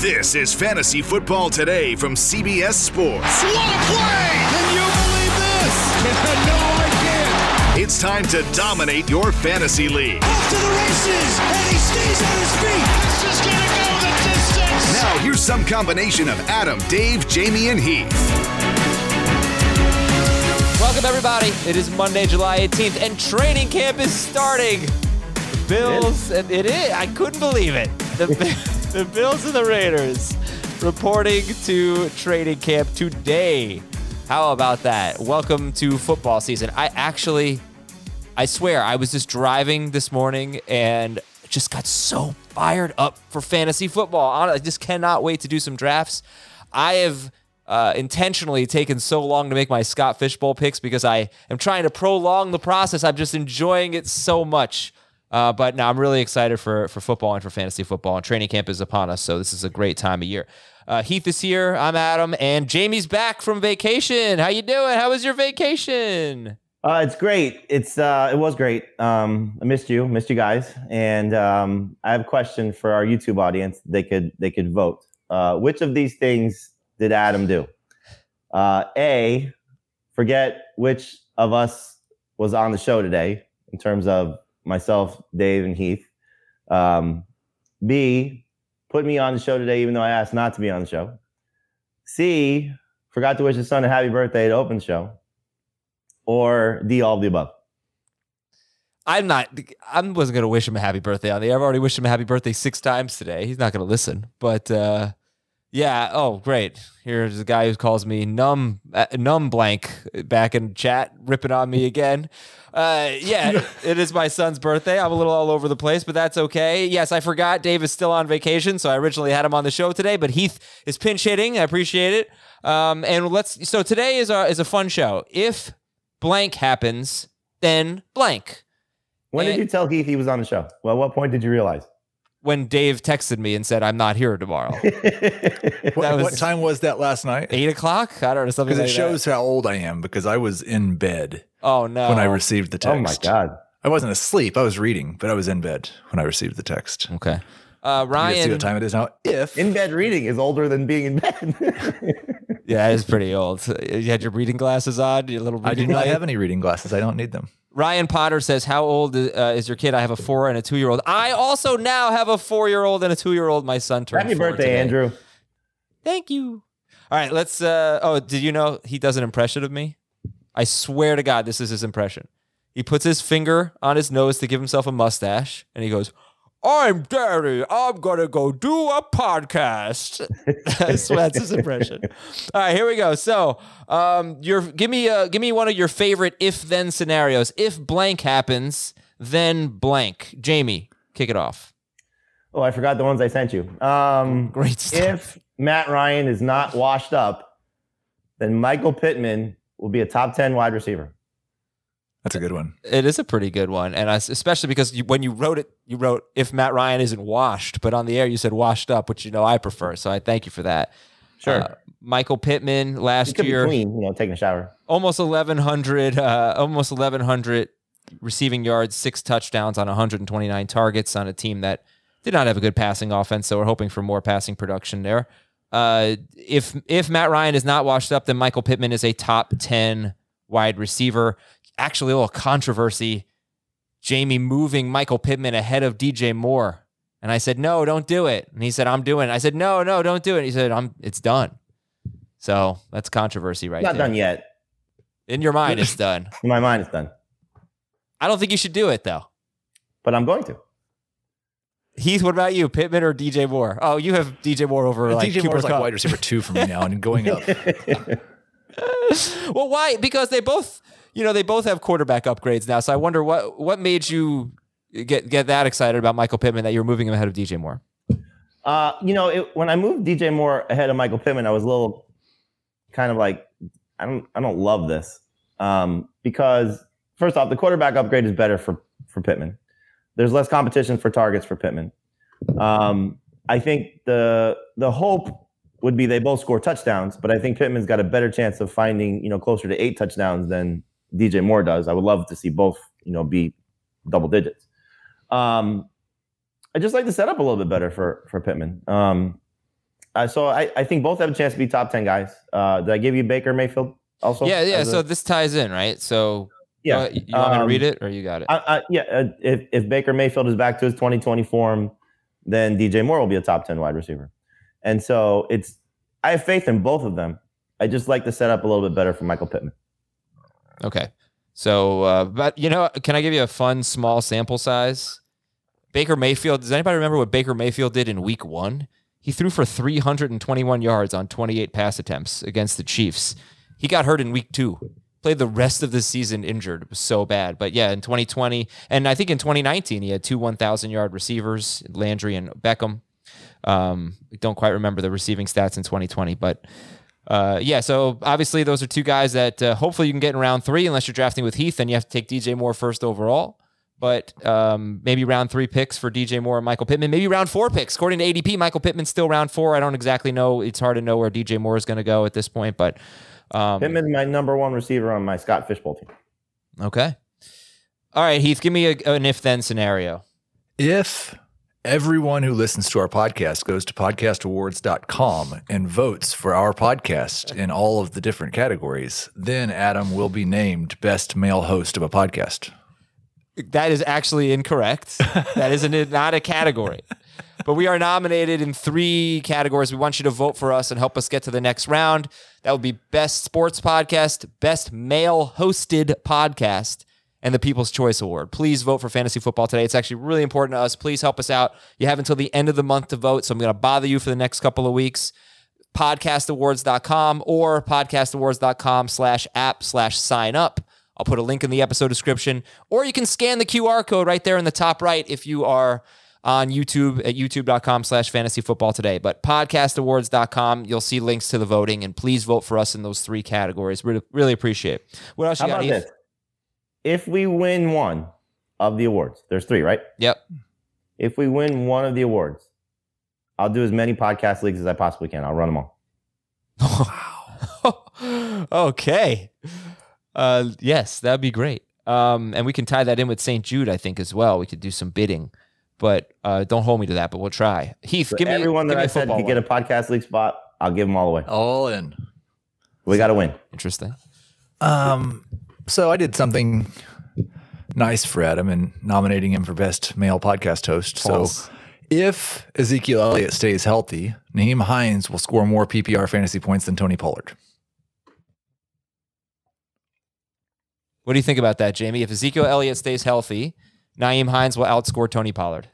This is Fantasy Football Today from CBS Sports. What a play! Can you believe this? no, I can't. It's time to dominate your fantasy league. Off to the races, and he stays on his feet. This is gonna go the distance. Now, here's some combination of Adam, Dave, Jamie, and Heath. Welcome, everybody. It is Monday, July 18th, and training camp is starting. The Bills, and it is. I couldn't believe it. The, the Bills and the Raiders reporting to training camp today. How about that? Welcome to football season. I actually, I swear, I was just driving this morning and just got so fired up for fantasy football. I just cannot wait to do some drafts. I have uh, intentionally taken so long to make my Scott Fishbowl picks because I am trying to prolong the process. I'm just enjoying it so much. Uh, but now I'm really excited for for football and for fantasy football. And training camp is upon us, so this is a great time of year. Uh, Heath is here. I'm Adam, and Jamie's back from vacation. How you doing? How was your vacation? Uh, it's great. It's uh, it was great. Um, I missed you, missed you guys, and um, I have a question for our YouTube audience. They could they could vote. Uh, which of these things did Adam do? Uh, A, forget which of us was on the show today in terms of myself, Dave, and Heath. Um, B, put me on the show today even though I asked not to be on the show. C, forgot to wish his son a happy birthday to open the show. Or D, all of the above. I'm not. I wasn't gonna wish him a happy birthday on the air. I've already wished him a happy birthday six times today. He's not gonna listen. But uh, yeah. Oh, great. Here's a guy who calls me numb, uh, numb blank back in chat, ripping on me again. Uh, yeah, it is my son's birthday. I'm a little all over the place, but that's okay. Yes, I forgot Dave is still on vacation, so I originally had him on the show today, but Heath is pinch hitting. I appreciate it. Um, and let's. So today is a is a fun show. If blank happens, then blank. When did you tell Heath he was on the show? Well, what point did you realize? When Dave texted me and said I'm not here tomorrow, What, was- what time was that last night? eight o'clock. I don't know something Because like it shows how old I am because I was in bed. Oh no! when I received the text. oh my God. I wasn't asleep. I was reading, but I was in bed when I received the text. Okay. Uh, You see what time it is now? If In bed reading is older than being in bed. Yeah, it is pretty old. You had your reading glasses on. Your little. I do reading not light? have any reading glasses, I don't need them. Ryan Potter says, "How old uh, is your kid?" I have a four and a two-year-old. I also now have a four-year-old and a two-year-old. My son turned. Happy birthday, today. Andrew. Thank you. All right, let's. Uh, oh, did you know he does an impression of me? I swear to God, this is his impression. He puts his finger on his nose to give himself a mustache, and he goes, "I'm Daddy. I'm gonna go do a podcast." Swear that's his impression. All right, here we go. So, um, your give me uh, give me one of your favorite if-then scenarios. If blank happens, then blank. Jamie, kick it off. Oh, I forgot the ones I sent you. Um, Great stuff. if Matt Ryan is not washed up, then Michael Pittman will be a top 10 wide receiver. That's a good one. It is a pretty good one, and I, especially because you, when you wrote it, you wrote if Matt Ryan isn't washed, but on the air you said washed up, which you know I prefer. So I thank you for that. Sure. Uh, Michael Pittman he last could year, be clean, you know, taking a shower. almost eleven hundred, uh, almost eleven hundred receiving yards, six touchdowns on 129 targets on a team that did not have a good passing offense. So we're hoping for more passing production there. Uh, if if Matt Ryan is not washed up, then Michael Pittman is a top 10 wide receiver. Actually, a little controversy. Jamie moving Michael Pittman ahead of DJ Moore And I said, no, don't do it. And he said, I'm doing it. I said, no, no, don't do it. he said, I'm it's done. So that's controversy right Not there. done yet. In your mind, it's done. In my mind, it's done. I don't think you should do it though. But I'm going to. Heath, what about you? Pittman or DJ Moore? Oh, you have DJ Moore over uh, like DJ Cooper Moore's like Kupp. wide receiver two for me now and going up. well, why? Because they both, you know, they both have quarterback upgrades now. So I wonder what what made you get get that excited about Michael Pittman that you were moving him ahead of DJ Moore. Uh, you know, it, when I moved DJ Moore ahead of Michael Pittman, I was a little kind of like, I don't, I don't love this um, because first off, the quarterback upgrade is better for for Pittman. There's less competition for targets for Pittman. Um, I think the the hope would be they both score touchdowns, but I think Pittman's got a better chance of finding you know closer to eight touchdowns than DJ Moore does. I would love to see both you know be double digits. Um, I just like the setup a little bit better for for Pittman. Um, uh, so I, I think both have a chance to be top ten guys. Uh, did I give you Baker Mayfield also? yeah, yeah. as a- So this ties in, right? So yeah, uh, you want me to um, read it or you got it? I, I, yeah. Uh, if if Baker Mayfield is back to his 2020 form, then DJ Moore will be a top ten wide receiver. And so it's I have faith in both of them. I just like the setup a little bit better for Michael Pittman. Okay. So, uh, but you know, can I give you a fun small sample size? Baker Mayfield. Does anybody remember what Baker Mayfield did in Week One? He threw for 321 yards on 28 pass attempts against the Chiefs. He got hurt in Week Two. Played the rest of the season injured. It was so bad. But yeah, in 2020, and I think in 2019, he had two 1,000 yard receivers, Landry and Beckham. Um, don't quite remember the receiving stats in 2020, but uh, yeah, so obviously those are two guys that uh, hopefully you can get in round three. Unless you're drafting with Heath, then you have to take DJ Moore first overall. But um, maybe round three picks for DJ Moore and Michael Pittman. Maybe round four picks. According to ADP, Michael Pittman's still round four. I don't exactly know. It's hard to know where DJ Moore is going to go at this point. But um, Pittman's my number one receiver on my Scott Fishbowl team. okay. All right, Heath, give me a, an if then scenario. If everyone who listens to our podcast goes to podcastawards.com and votes for our podcast in all of the different categories, then Adam will be named best male host of a podcast. That is actually incorrect. that is an, not a category. But we are nominated in three categories. We want you to vote for us and help us get to the next round. That would be Best Sports Podcast, Best Male Hosted Podcast, and the People's Choice Award. Please vote for Fantasy Football today. It's actually really important to us. Please help us out. You have until the end of the month to vote, so I'm going to bother you for the next couple of weeks. Podcastawards.com or podcastawards.com slash app slash sign up. I'll put a link in the episode description, or you can scan the QR code right there in the top right if you are on YouTube at youtube.com slash fantasy football today. But podcastawards.com, you'll see links to the voting, and please vote for us in those three categories. Really, really appreciate it. What else How you got? about Heath? this? If we win one of the awards, there's three, right? Yep. If we win one of the awards, I'll do as many podcast leagues as I possibly can. I'll run them all. Wow. okay. Uh, yes, that'd be great. Um, and we can tie that in with St. Jude, I think, as well. We could do some bidding, but uh, don't hold me to that. But we'll try. Heath, So give me everyone give that me I a said could get a podcast league spot, I'll give them all away. All in. We got to win. Interesting. Um, so I did something nice for Adam in nominating him for best male podcast host. False. So if Ezekiel Elliott stays healthy, Nyheim Hines will score more PPR fantasy points than Tony Pollard. What do you think about that, Jamie? If Ezekiel Elliott stays healthy, Nyheim Hines will outscore Tony Pollard.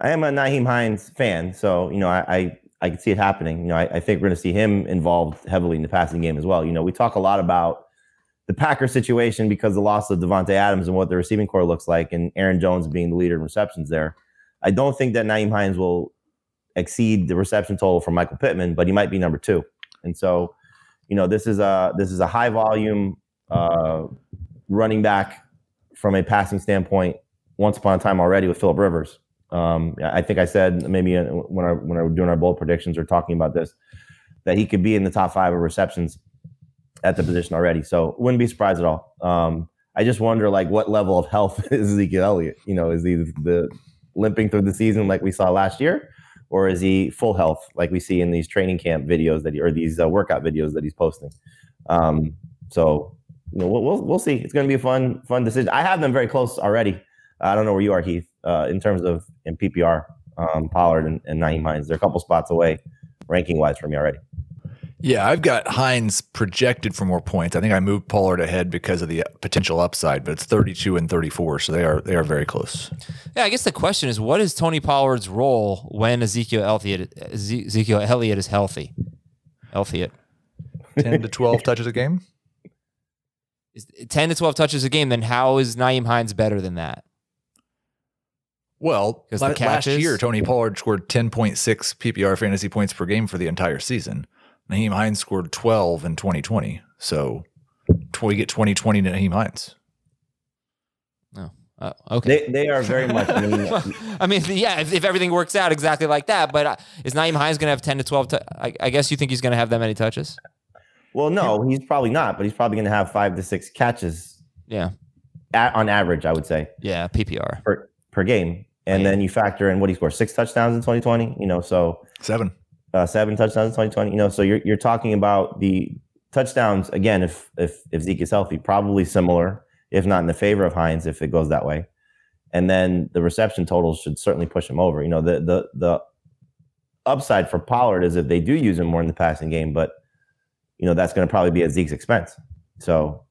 I am a Nyheim Hines fan, so you know I I, I can see it happening. You know, I, I think we're going to see him involved heavily in the passing game as well. You know, we talk a lot about the Packers situation because the loss of Davante Adams and what the receiving corps looks like, and Aaron Jones being the leader in receptions there. I don't think that Nyheim Hines will exceed the reception total for Michael Pittman, but he might be number two. And so, you know, this is a this is a high volume uh, running back from a passing standpoint. Once upon a time already with Philip Rivers. Um, I think I said maybe when I when I were doing our bold predictions or talking about this that he could be in the top five of receptions at the position already. So wouldn't be surprised at all. Um, I just wonder like what level of health is Ezekiel Elliott? You know, is he the limping through the season like we saw last year, or is he full health like we see in these training camp videos that he, or these uh, workout videos that he's posting? Um, so you know, we'll, we'll we'll see. It's going to be a fun fun decision. I have them very close already. I don't know where you are, Heath, uh, in terms of in PPR. um, Pollard and, and Nyheim Hines. They're a couple spots away, ranking wise, from me already. Yeah, I've got Hines projected for more points. I think I moved Pollard ahead because of the potential upside, but it's 32 and 34, so they are they are very close. Yeah, I guess the question is, what is Tony Pollard's role when Ezekiel Elliott, Ezekiel Elliott is healthy? Elliott. 10 to 12 touches a game? Is 10 to 12 touches a game, then how is Nyheim Hines better than that? Well, 'Cause the la- last year, Tony Pollard scored 10.6 PPR fantasy points per game for the entire season. Nyheim Hines scored 12 in 2020. So tw- we get 2020 to Nyheim Hines. Uh, okay. They they are very much. I mean, yeah, if, if everything works out exactly like that, but uh, is Nyheim Hines going to have 10 to 12? tou- I, I guess you think he's going to have that many touches? well, no, he's probably not, but he's probably going to have five to six catches Yeah. at, on average. I would say Yeah, PPR. per per game, and Yeah. then you factor in what he scored six touchdowns in 2020. You know, so Seven. Uh, seven touchdowns in 2020. You know, so you're you're talking about the touchdowns again. If if if Zeke is healthy, probably similar, if not in the favor of Hines, if it goes that way. And then the reception totals should certainly push him over. You know, the the the upside for Pollard is if they do use him more in the passing game, but you know that's going to probably be at Zeke's expense. So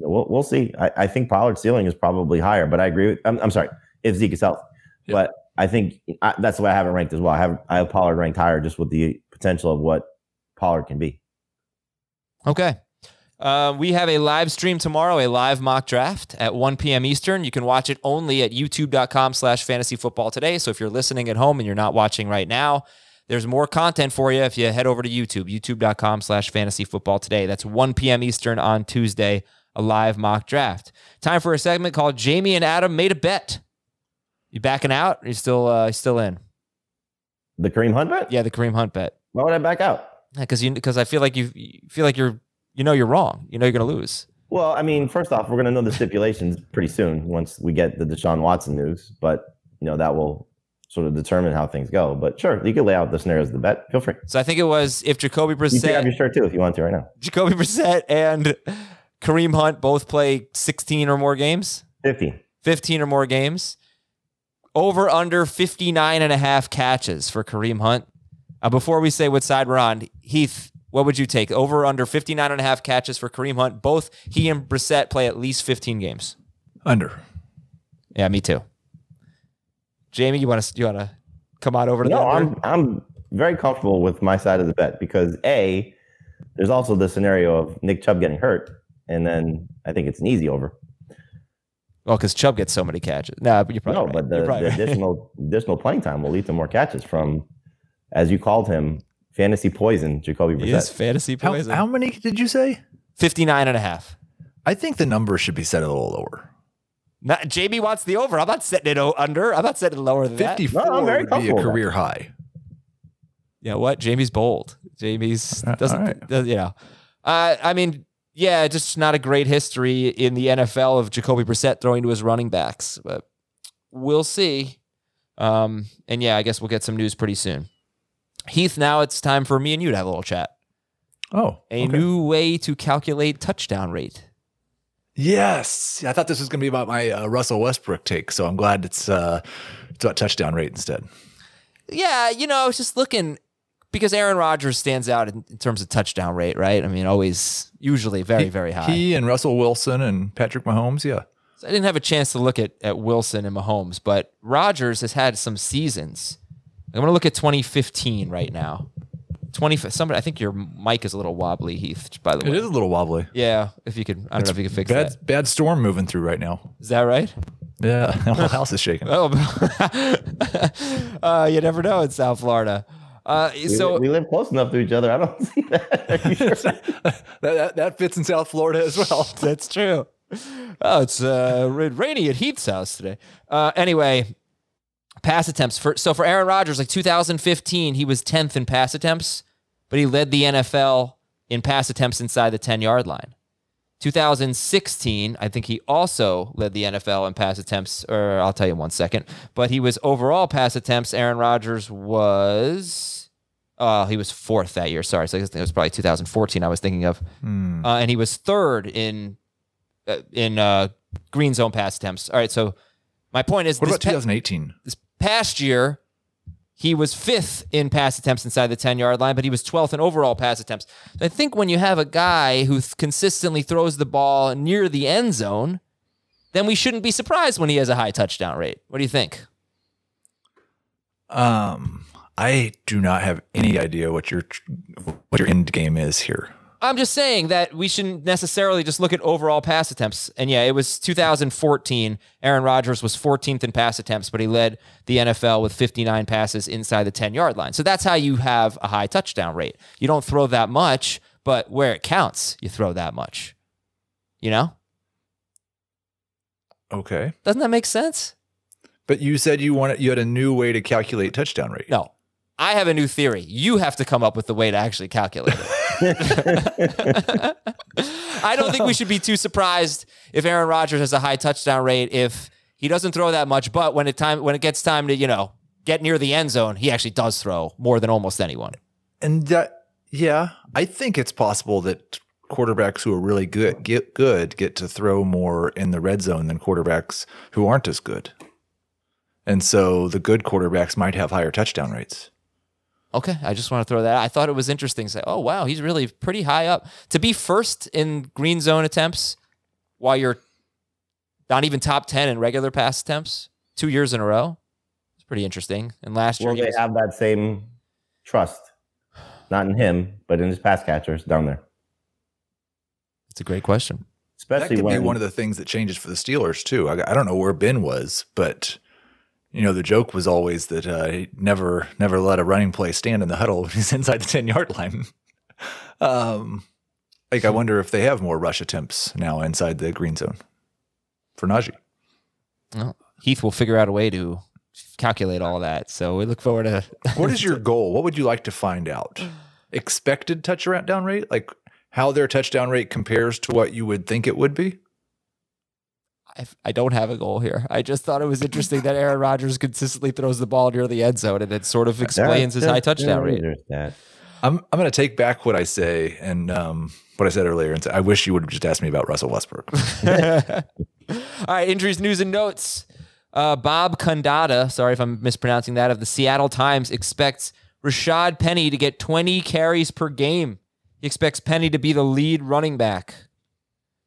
we'll we'll see. I, I think Pollard's ceiling is probably higher, but I agree with. I'm, I'm sorry if Zeke is healthy, Yeah. but I think I, that's why I haven't ranked as well. I have I have Pollard ranked higher just with the potential of what Pollard can be. Okay. Uh, we have a live stream tomorrow, a live mock draft at 1 p.m. Eastern. You can watch it only at youtube.com slash fantasy football today. So if you're listening at home and you're not watching right now, there's more content for you if you head over to YouTube, youtube.com slash fantasy football today. That's 1 p.m. Eastern on Tuesday, a live mock draft. Time for a segment called Jamie and Adam Made a Bet. You backing out? You still uh, still in? The Kareem Hunt bet? Yeah, the Kareem Hunt bet. Why would I back out? Because you because I feel like you you feel like you're you know you're wrong. You know you're gonna lose. Well, I mean, first off, we're going to know the stipulations pretty soon once we get the Deshaun Watson news, but you know that will sort of determine how things go. But sure, you can lay out the scenarios of the bet. Feel free. So I think it was if Jacoby Brissett. You can have your shirt too if you want to right now. Jacoby Brissett and Kareem Hunt both play 16 or more games, Fifty. 15 or more games. Over under 59 and a half catches for Kareem Hunt. Uh, before we say what side we're on, Heath, what would you take? Over under 59 and a half catches for Kareem Hunt. Both he and Brissett play at least 15 games. Under. Yeah, me too. Jamie, you want to you want to come on over to No, the under? I'm I'm very comfortable with my side of the bet because a there's also the scenario of Nick Chubb getting hurt, and then I think it's an easy over. Well, because Chubb gets so many catches. No, but you're probably No, right. but the, You're probably the right. additional additional playing time will lead to more catches from, as you called him, fantasy poison, Jacoby He is fantasy poison. how many did you say? 59 and a half. I think the number should be set a little lower. Not, Jamie wants the over. I'm not setting it under. I'm not setting it lower than that. 54 No, would be a comfortable with that. career high. You know what? Jamie's bold. Jamie's Uh, doesn't, all right. does, you know. Uh, I mean, yeah, just not a great history in the NFL of Jacoby Brissett throwing to his running backs, but we'll see. Um, and yeah, I guess we'll get some news pretty soon. Heath, now it's time for me and you to have a little chat. Oh, A okay. new way to calculate touchdown rate. Yes, I thought this was going to be about my uh, Russell Westbrook take, so I'm glad it's uh, it's about touchdown rate instead. Yeah, you know, I was just looking because Aaron Rodgers stands out in, in terms of touchdown rate, right? I mean, always, usually very, very high. He and Russell Wilson and Patrick Mahomes, yeah. So I didn't have a chance to look at, at Wilson and Mahomes, but Rodgers has had some seasons. I'm going to look at 2015 right now. 20, somebody, I think your mic is a little wobbly, Heath, by the way. It is a little wobbly. Yeah, if you could, I don't know if you could fix Bad, that. bad storm moving through right now. Is that right? Yeah, the whole house is shaking. Oh, uh, you never know in South Florida. Uh, We, so we live close enough to each other. I don't see that. Sure? that, that, that fits in South Florida as well. That's true. Oh, it's uh, ra- rainy at Heath's house today. Uh, anyway, pass attempts for so for Aaron Rodgers, like 2015, he was 10th in pass attempts, but he led the NFL in pass attempts inside the 10 yard line. 2016, I think he also led the NFL in pass attempts, or I'll tell you in one second. But he was overall pass attempts. Aaron Rodgers was, uh, he was fourth that year. Sorry, so I guess it was probably 2014. I was thinking of, Hmm. uh, and he was third in uh, in uh, green zone pass attempts. All right, so my point is What about pa- 2018? this past year, he was fifth in pass attempts inside the 10 yard line, but he was 12th in overall pass attempts. I think when you have a guy who th- consistently throws the ball near the end zone, then we shouldn't be surprised when he has a high touchdown rate. What do you think? Um, I do not have any idea what your what your end game is here. I'm just saying that we shouldn't necessarily just look at overall pass attempts. And yeah, it was 2014. Aaron Rodgers was 14th in pass attempts, but he led the NFL with 59 passes inside the 10 yard line. So that's how you have a high touchdown rate. You don't throw that much, but where it counts, you throw that much. You know? Okay, Doesn't that make sense? but you said you wanted you had a new way to calculate touchdown rate. No. I have a new theory. You have to come up with the way to actually calculate it. I don't think we should be too surprised if Aaron Rodgers has a high touchdown rate if he doesn't throw that much, but when it time when it gets time to, you know, get near the end zone, he actually does throw more than almost anyone. And that, yeah, I think it's possible that quarterbacks who are really good get good get to throw more in the red zone than quarterbacks who aren't as good. And so the good quarterbacks might have higher touchdown rates. Okay, I just want to throw that. out. I thought it was interesting. Say, oh wow, he's really pretty high up to be first in green zone attempts, while you're not even top ten in regular pass attempts two years in a row. It's pretty interesting. And last year, Will they was- have that same trust? Not in him, but in his pass catchers down there. it's a great question. That Especially could be one of the things that changes for the Steelers too. I, I don't know where Ben was, but you know the joke was always that uh, he never never let a running play stand in the huddle when he's inside the ten yard line. um, like I wonder if they have more rush attempts now inside the green zone for Najee. Well, Heath will figure out a way to calculate all that. So we look forward to. What is your goal? What would you like to find out? Expected touchdown rate, like how their touchdown rate compares to what you would think it would be. I, I don't have a goal here. I just thought it was interesting that Aaron Rodgers consistently throws the ball near the end zone, and it sort of explains his high touchdown rate. Rangers, I'm I'm going to take back what I say and um, what I said earlier, and say I wish you would have just asked me about Russell Westbrook. All right, injuries, news, and notes. Uh, Bob Condotta, sorry if I'm mispronouncing that, of the Seattle Times expects Rashad Penny to get 20 carries per game. He expects Penny to be the lead running back.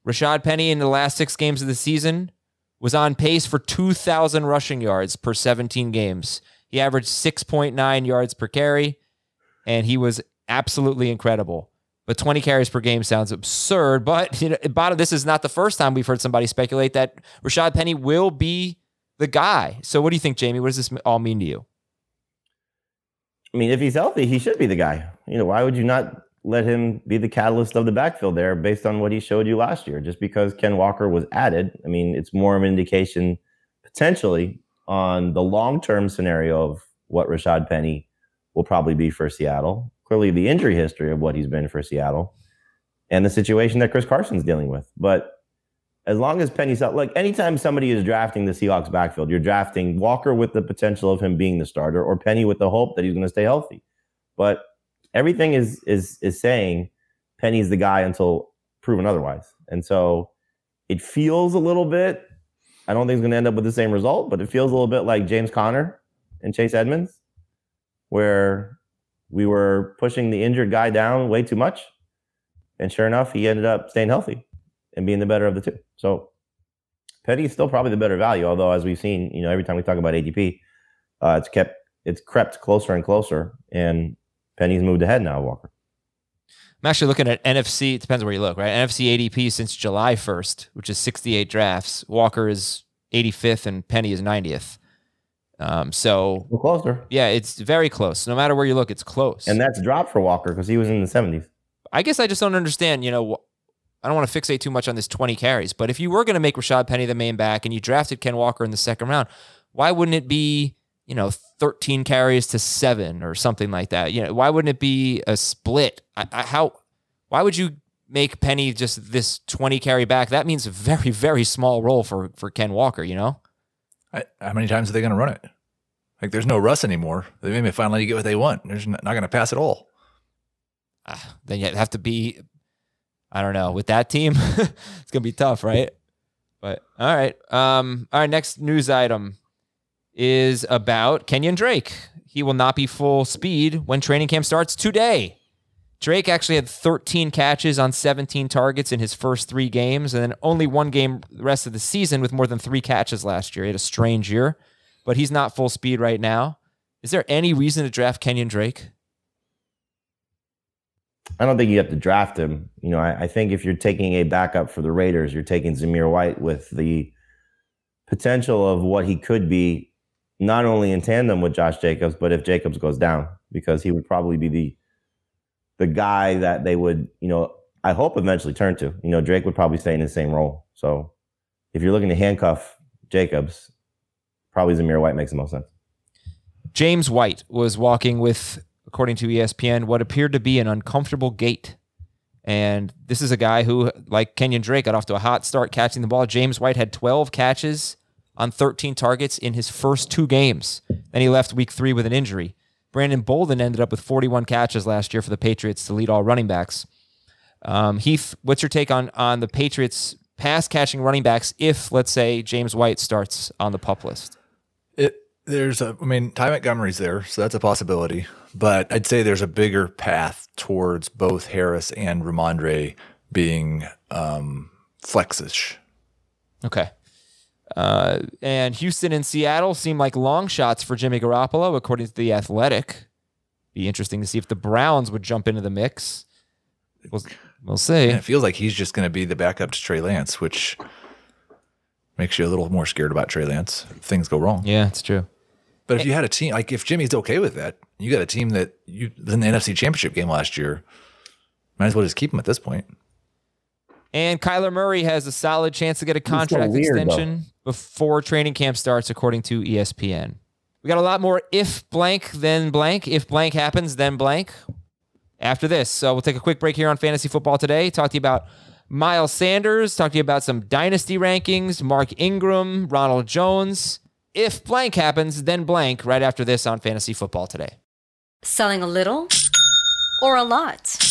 Rashad Penny in the last six games of the season was on pace for 2,000 rushing yards per 17 games. He averaged 6.9 yards per carry, and he was absolutely incredible. But 20 carries per game sounds absurd. But you know, bottom, this is not the first time we've heard somebody speculate that Rashad Penny will be the guy. So, what do you think, Jamie? What does this all mean to you? I mean, if he's healthy, he should be the guy. You know, why would you not let him be the catalyst of the backfield there based on what he showed you last year? Just because Ken Walker was added, I mean, it's more of an indication potentially on the long term scenario of what Rashad Penny will probably be for Seattle. Clearly, the injury history of what he's been for Seattle and the situation that Chris Carson's dealing with. But as long as Penny's out, like anytime somebody is drafting the Seahawks backfield, you're drafting Walker with the potential of him being the starter or Penny with the hope that he's going to stay healthy. But everything is is is saying Penny's the guy until proven otherwise. And so it feels a little bit, I don't think it's going to end up with the same result, but it feels a little bit like James Conner and Chase Edmonds, where we were pushing the injured guy down way too much. And sure enough, he ended up staying healthy and being the better of the two. So Penny is still probably the better value, although as we've seen, you know, every time we talk about ADP, uh, it's kept it's crept closer and closer, and Penny's moved ahead now. Walker. I'm actually looking at NFFC. It depends where you look, right? NFFC ADP since July 1st, which is 68 drafts. Walker is 85th and Penny is 90th. Um, so, We're closer, yeah, it's very close. No matter where you look, it's close. and that's dropped for Walker because he was in the seventies. I guess I just don't understand. You know, I don't want to fixate too much on this 20 carries, but if you were going to make Rashad Penny the main back and you drafted Ken Walker in the second round, why wouldn't it be, you know, 13 carries to seven or something like that? You know, why wouldn't it be a split? I, I, how, why would you make Penny just this 20 carry back? That means a very, very small role for, for Ken Walker, you know? I, how many times are they going to run it? Like, there's no Russ anymore. They may finally get what they want. They're not, not going to pass at all. Ah, then you have to be, I don't know, with that team, it's gonna be tough, right? But all right, um, all right. Next news item is about Kenyon Drake. he will not be full speed when training camp starts today. Drake actually had 13 catches on 17 targets in his first three games, and then only one game the rest of the season with more than three catches last year. He had a strange year, but he's not full speed right now. Is there any reason to draft Kenyon Drake? I don't think you have to draft him. You know, I, I, think if you're taking a backup for the Raiders, you're taking Zamir White with the potential of what he could be, not only in tandem with Josh Jacobs, but if Jacobs goes down, because he would probably be the the guy that they would, you know, I hope eventually turn to. You know, Drake would probably stay in the same role. So if you're looking to handcuff Jacobs, probably Zamir White makes the most sense. James White was walking with according to ESPN, what appeared to be an uncomfortable gait. And this is a guy who, like Kenyon Drake, got off to a hot start catching the ball. James White had 12 catches on 13 targets in his first two games. Then he left week three with an injury. Brandon Bolden ended up with 41 catches last year for the Patriots to lead all running backs. Um, Heath, what's your take on on the Patriots pass catching running backs if, let's say, James White starts on the pup list? It there's a, I mean, Ty Montgomery's there, so that's a possibility but I'd say there's a bigger path towards both Harris and Rhamondre being um, flexish. Okay. Uh, and Houston and Seattle seem like long shots for Jimmy Garoppolo, according to the Athletic. Be interesting to see if the Browns would jump into the mix. We'll, we'll see. And it feels like he's just going to be the backup to Trey Lance, which makes you a little more scared about Trey Lance if things go wrong. Yeah, it's true. But if you had a team like if Jimmy's okay with that, you got a team that you in the NFC Championship game last year. Might as well just keep him at this point. And Kyler Murray has a solid chance to get a contract so weird, extension though. before training camp starts, according to ESPN. We got a lot more if blank then blank. If blank happens, then blank. After this, so we'll take a quick break here on Fantasy Football today. Talk to you about Miles Sanders. Talk to you about some dynasty rankings. Mark Ingram, Ronald Jones if blank happens, then blank right after this on Fantasy Football today. Selling a little or a lot?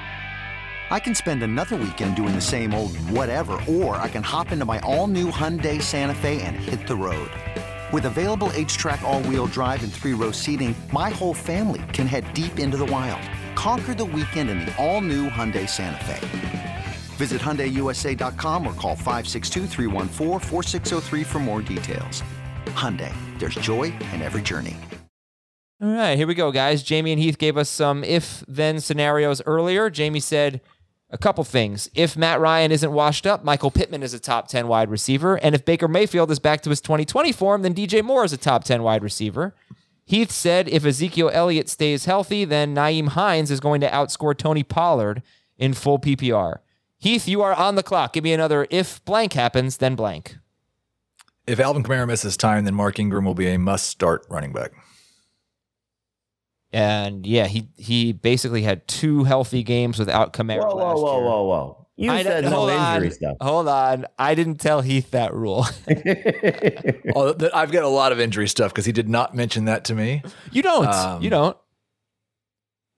I can spend another weekend doing the same old whatever, or I can hop into my all new Hyundai Santa Fe and hit the road. With available HTRAC all-wheel drive and three-row seating, my whole family can head deep into the wild. Conquer the weekend in the all-new Hyundai Santa Fe. Visit HyundaiUSA.com or call 562 for more details. Hyundai, there's joy in every journey. All right, here we go, guys. Jamie and Heath gave us some if-then scenarios earlier. Jamie said a couple things. If Matt Ryan isn't washed up, Michael Pittman is a top 10 wide receiver. And if Baker Mayfield is back to his 2020 form, then DJ Moore is a top 10 wide receiver. Heath said if Ezekiel Elliott stays healthy, then Nyheim Hines is going to outscore Tony Pollard in full PPR. Heath, you are on the clock. Give me another if blank happens, then blank. If Alvin Kamara misses time, then Mark Ingram will be a must start running back. And yeah, he he basically had two healthy games without Kamara. Whoa, whoa, whoa, whoa, whoa! You I said no injury on, stuff. Hold on, I didn't tell Heath that rule. oh, I've got a lot of injury stuff because he did not mention that to me. You don't. Um, you don't.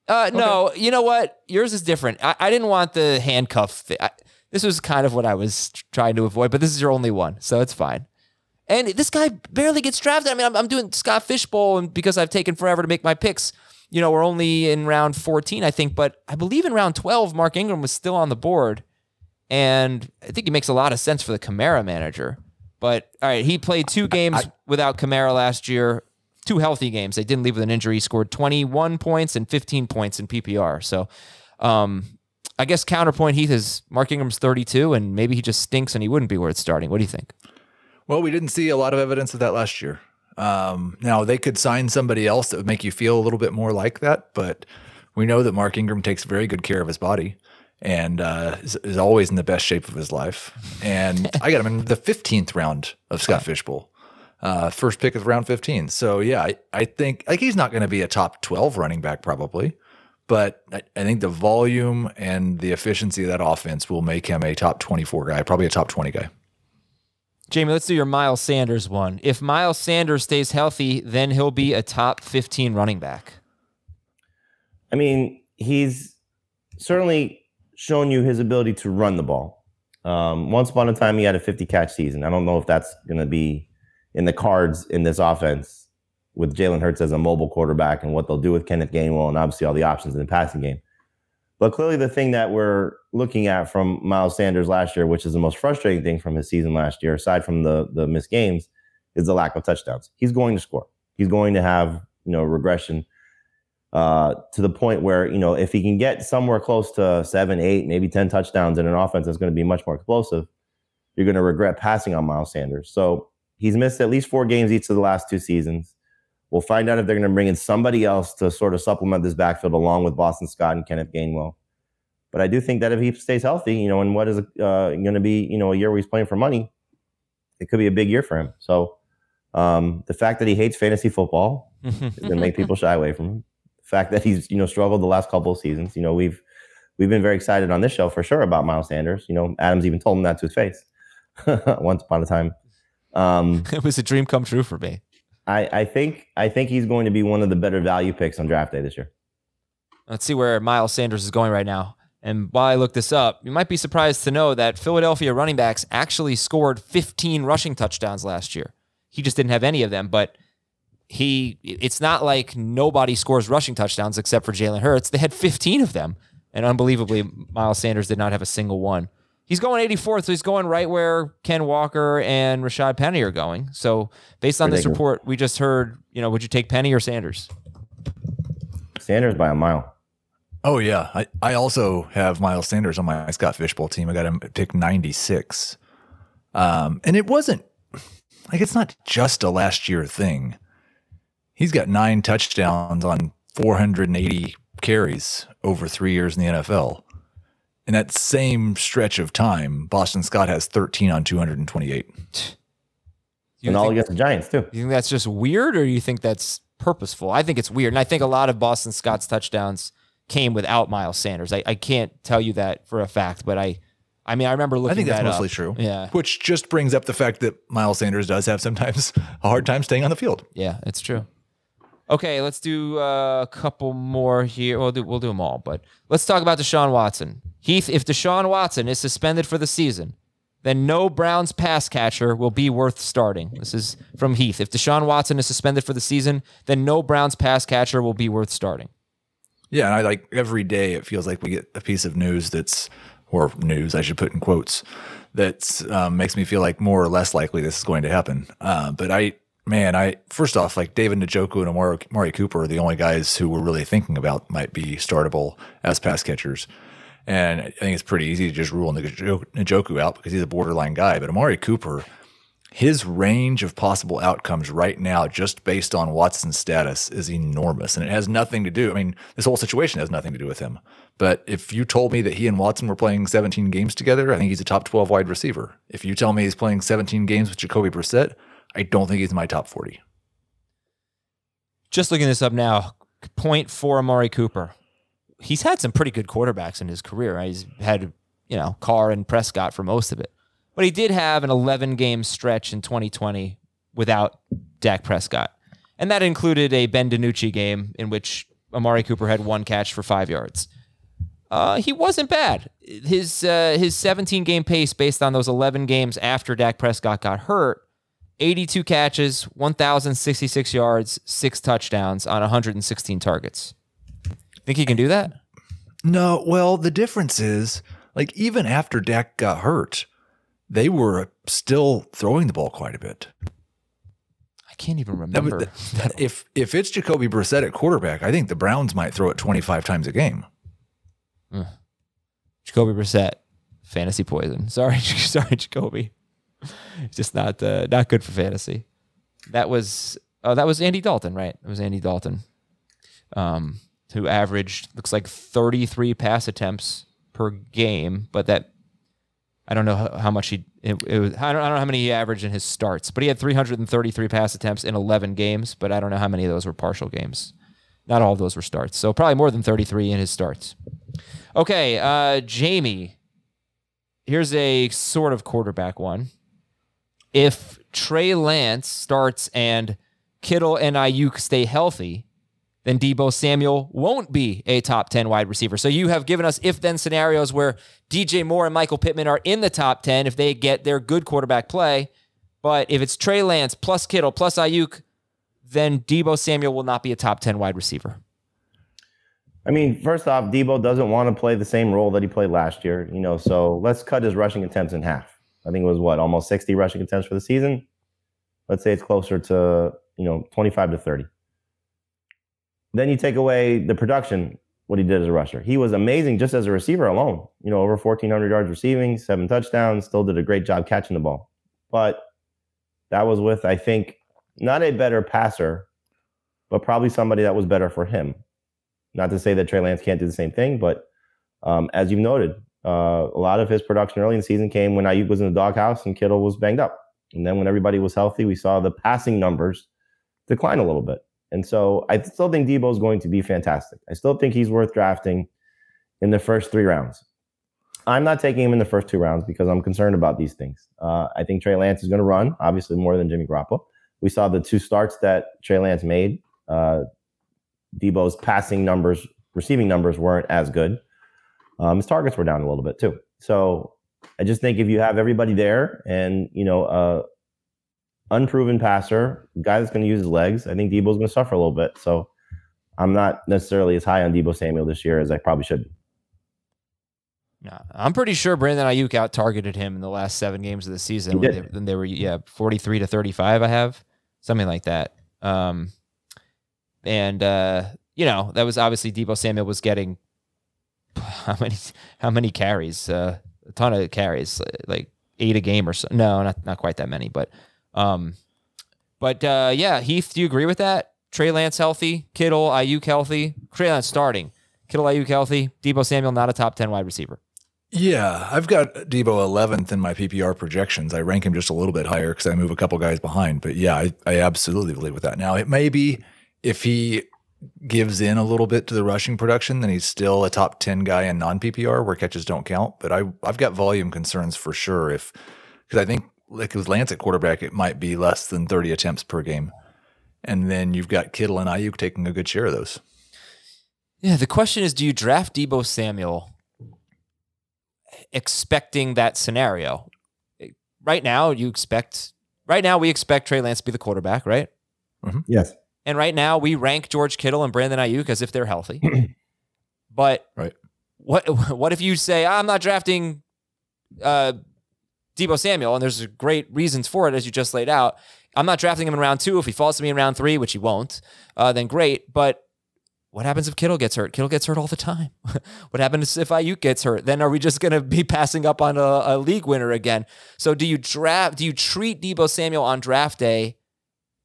Uh, no, you know what? Yours is different. I, I didn't want the handcuff. Thing. I, this was kind of what I was trying to avoid, but this is your only one, so it's fine. And this guy barely gets drafted. I mean, I'm, I'm doing Scott Fishbowl, and because I've taken forever to make my picks, you know, we're only in round 14, I think, but I believe in round 12, Mark Ingram was still on the board. And I think he makes a lot of sense for the Kamara manager. But all right, he played two games without Kamara last year, two healthy games. They didn't leave with an injury. He scored 21 points and 15 points in PPR. So um, I guess counterpoint Heath is Mark Ingram's 32, and maybe he just stinks and he wouldn't be worth starting. What do you think? Well, we didn't see a lot of evidence of that last year. Um, now they could sign somebody else that would make you feel a little bit more like that, but we know that Mark Ingram takes very good care of his body and uh, is, is always in the best shape of his life. And I got him in the 15th round of Scott Fishbowl. Uh, first pick of round 15. So yeah, I, I think like he's not going to be a top 12 running back probably, but I, I think the volume and the efficiency of that offense will make him a top 24 guy, probably a top 20 guy. Jamie, let's do your Miles Sanders one. If Miles Sanders stays healthy, then he'll be a top 15 running back. I mean, he's certainly shown you his ability to run the ball. Um, once upon a time, he had a 50 catch season. I don't know if that's going to be in the cards in this offense with Jalen Hurts as a mobile quarterback and what they'll do with Kenneth Gainwell and obviously all the options in the passing game. But clearly, the thing that we're looking at from Miles Sanders last year, which is the most frustrating thing from his season last year, aside from the the missed games, is the lack of touchdowns. He's going to score. He's going to have you know regression uh, to the point where you know if he can get somewhere close to seven, eight, maybe ten touchdowns in an offense that's going to be much more explosive, you're going to regret passing on Miles Sanders. So he's missed at least four games each of the last two seasons. We'll find out if they're going to bring in somebody else to sort of supplement this backfield along with Boston Scott and Kenneth Gainwell. But I do think that if he stays healthy, you know, and what is uh, going to be, you know, a year where he's playing for money, it could be a big year for him. So um, the fact that he hates fantasy football is going to make people shy away from him. The fact that he's, you know, struggled the last couple of seasons, you know, we've we've been very excited on this show for sure about Miles Sanders. You know, Adams even told him that to his face once upon a time. Um, it was a dream come true for me. I, I think I think he's going to be one of the better value picks on draft day this year. Let's see where Miles Sanders is going right now. And while I look this up, you might be surprised to know that Philadelphia running backs actually scored 15 rushing touchdowns last year. He just didn't have any of them, but he it's not like nobody scores rushing touchdowns except for Jalen Hurts. They had 15 of them. And unbelievably, Miles Sanders did not have a single one. He's going 84th, so he's going right where Ken Walker and Rashad Penny are going. So based on this report we just heard, you know, would you take Penny or Sanders? Sanders by a mile. Oh yeah, I, I also have Miles Sanders on my Scott Fishbowl team. I got him at pick 96. Um, and it wasn't like it's not just a last year thing. He's got nine touchdowns on 480 carries over three years in the NFL. In that same stretch of time, Boston Scott has 13 on 228. You and all think- against the Giants too. You think that's just weird, or you think that's purposeful? I think it's weird, and I think a lot of Boston Scott's touchdowns came without Miles Sanders. I, I can't tell you that for a fact, but I, I mean, I remember looking. I think that's that mostly up. true. Yeah, Which just brings up the fact that Miles Sanders does have sometimes a hard time staying on the field. yeah, it's true. Okay, let's do uh, a couple more here. We'll do we'll do them all, but let's talk about Deshaun Watson. Heath, if Deshaun Watson is suspended for the season, then no Browns pass catcher will be worth starting. This is from Heath. If Deshaun Watson is suspended for the season, then no Browns pass catcher will be worth starting. Yeah, and I like every day it feels like we get a piece of news that's or news I should put in quotes that um, makes me feel like more or less likely this is going to happen. Uh, but I, man, I first off like David Njoku and Amari, Amari Cooper are the only guys who we're really thinking about might be startable as pass catchers. And I think it's pretty easy to just rule Njoku out because he's a borderline guy. But Amari Cooper, his range of possible outcomes right now, just based on Watson's status, is enormous. And it has nothing to do, I mean, this whole situation has nothing to do with him. But if you told me that he and Watson were playing 17 games together, I think he's a top 12 wide receiver. If you tell me he's playing 17 games with Jacoby Brissett, I don't think he's my top 40. Just looking this up now, point for Amari Cooper. He's had some pretty good quarterbacks in his career. Right? He's had, you know, Carr and Prescott for most of it. But he did have an 11 game stretch in 2020 without Dak Prescott. And that included a Ben DiNucci game in which Amari Cooper had one catch for five yards. Uh, he wasn't bad. His uh, his 17 game pace based on those 11 games after Dak Prescott got hurt, 82 catches, 1,066 yards, six touchdowns on 116 targets. Think he can do that? No, well, the difference is like even after Dak got hurt, they were still throwing the ball quite a bit. I can't even remember. would- that- if if it's Jacoby Brissett at quarterback, I think the Browns might throw it 25 times a game. Jacoby Brissett, fantasy poison. Sorry, sorry, Jacoby. Just not uh, not good for fantasy. That was oh, that was Andy Dalton, right? It was Andy Dalton, um, who averaged looks like thirty three pass attempts per game, but that I don't know how, much he it, it was. I don't, I don't know how many he averaged in his starts, but he had three hundred and thirty three pass attempts in eleven games. But I don't know how many of those were partial games. Not all of those were starts, so probably more than thirty three in his starts. Okay, uh, Jamie. Here's a sort of quarterback one. If Trey Lance starts and Kittle and Aiyuk stay healthy, then Deebo Samuel won't be a top 10 wide receiver. So you have given us if then scenarios where DJ Moore and Michael Pittman are in the top 10 if they get their good quarterback play. But if it's Trey Lance plus Kittle plus Aiyuk, then Deebo Samuel will not be a top 10 wide receiver. I mean, first off, Deebo doesn't want to play the same role that he played last year, you know, so let's cut his rushing attempts in half. I think it was what, almost 60 rushing attempts for the season. Let's say it's closer to, you know, 25 to 30. Then you take away the production, what he did as a rusher. He was amazing just as a receiver alone, you know, over 1,400 yards receiving, seven touchdowns, still did a great job catching the ball. But that was with, I think, not a better passer, but probably somebody that was better for him. Not to say that Trey Lance can't do the same thing, but um, as you've noted, uh, a lot of his production early in the season came when Aiyuk was in the doghouse and Kittle was banged up. And then when everybody was healthy, we saw the passing numbers decline a little bit. And so I still think Deebo is going to be fantastic. I still think he's worth drafting in the first three rounds. I'm not taking him in the first two rounds because I'm concerned about these things. Uh, I think Trey Lance is going to run, obviously more than Jimmy Garoppolo. We saw the two starts that Trey Lance made. Uh, Deebo's passing numbers, receiving numbers weren't as good. Um, his targets were down a little bit too. So I just think if you have everybody there and you know, uh, unproven passer, guy that's going to use his legs, I think Deebo's going to suffer a little bit. So I'm not necessarily as high on Deebo Samuel this year as I probably should. No, I'm pretty sure Brandon Aiyuk out targeted him in the last seven games of the season. He when they, when they were yeah 43 to 35. I have something like that. Um, and uh, you know that was obviously Deebo Samuel was getting how many how many carries? Uh, a ton of carries, like eight a game or so. No, not not quite that many, but um, but uh, yeah, Heath, do you agree with that? Trey Lance healthy, Kittle, Aiyuk healthy, Trey Lance starting, Kittle, Aiyuk healthy, Deebo Samuel not a top ten wide receiver. Yeah, I've got Deebo 11th in my PPR projections. I rank him just a little bit higher because I move a couple guys behind. But yeah, I, I absolutely believe with that. Now, it may be if he gives in a little bit to the rushing production, then he's still a top 10 guy in non PPR where catches don't count. But I, I've got volume concerns for sure. If because I think like with Lance at quarterback, it might be less than 30 attempts per game. And then you've got Kittle and Aiyuk taking a good share of those. Yeah, the question is do you draft Deebo Samuel expecting that scenario? Right now, you expect right now we expect Trey Lance to be the quarterback, right? Yes. And right now we rank George Kittle and Brandon Aiyuk as if they're healthy. but Right. what what if you say I'm not drafting uh, Deebo Samuel, and there's great reasons for it as you just laid out. I'm not drafting him in round two. If he falls to me in round three, which he won't, uh, then great. But what happens if Kittle gets hurt? Kittle gets hurt all the time. what happens if Aiyuk gets hurt? Then are we just going to be passing up on a, a league winner again? So do you draft? Do you treat Deebo Samuel on draft day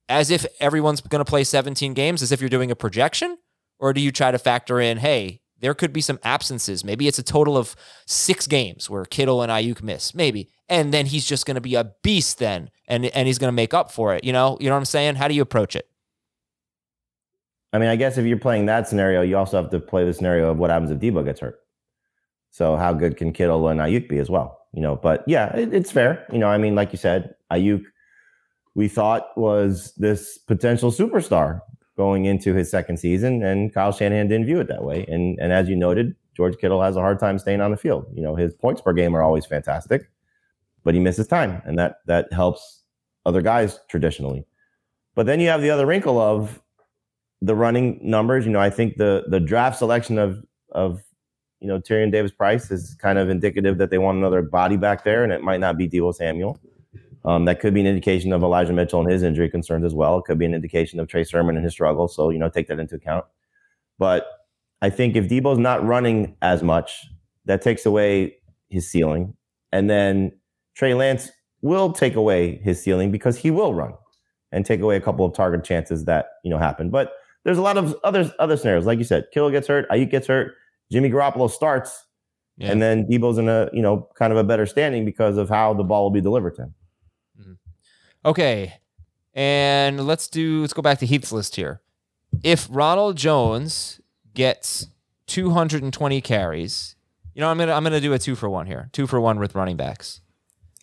as if everyone's going to play 17 games, as if you're doing a projection, or do you try to factor in, hey, there could be some absences. Maybe it's a total of six games where Kittle and Aiyuk miss, maybe, and then he's just going to be a beast then, and and he's going to make up for it. You know, you know what I'm saying? How do you approach it? I mean, I guess if you're playing that scenario, you also have to play the scenario of what happens if Deebo gets hurt. So how good can Kittle and Aiyuk be as well? You know, but yeah, it, it's fair. You know, I mean, like you said, Aiyuk, we thought was this potential superstar going into his second season, and Kyle Shanahan didn't view it that way. And and as you noted, George Kittle has a hard time staying on the field. You know, his points per game are always fantastic, but he misses time, and that that helps other guys traditionally. But then you have the other wrinkle of the running numbers. You know, I think the the draft selection of of you know Tyrion Davis Price is kind of indicative that they want another body back there, and it might not be Deebo Samuel. Um, that could be an indication of Elijah Mitchell and his injury concerns as well. It could be an indication of Trey Sermon and his struggle. So you know, take that into account. But I think if Deebo's not running as much, that takes away his ceiling, and then Trey Lance will take away his ceiling because he will run and take away a couple of target chances that you know happen. But there's a lot of other other scenarios, like you said, Kittle gets hurt, Aiyuk gets hurt, Jimmy Garoppolo starts, Yeah. and then Deebo's in a you know kind of a better standing because of how the ball will be delivered to him. Okay. And let's do let's go back to Heath's list here. If Ronald Jones gets 220 carries, you know, I'm gonna I'm gonna do a two for one here. Two for one with running backs.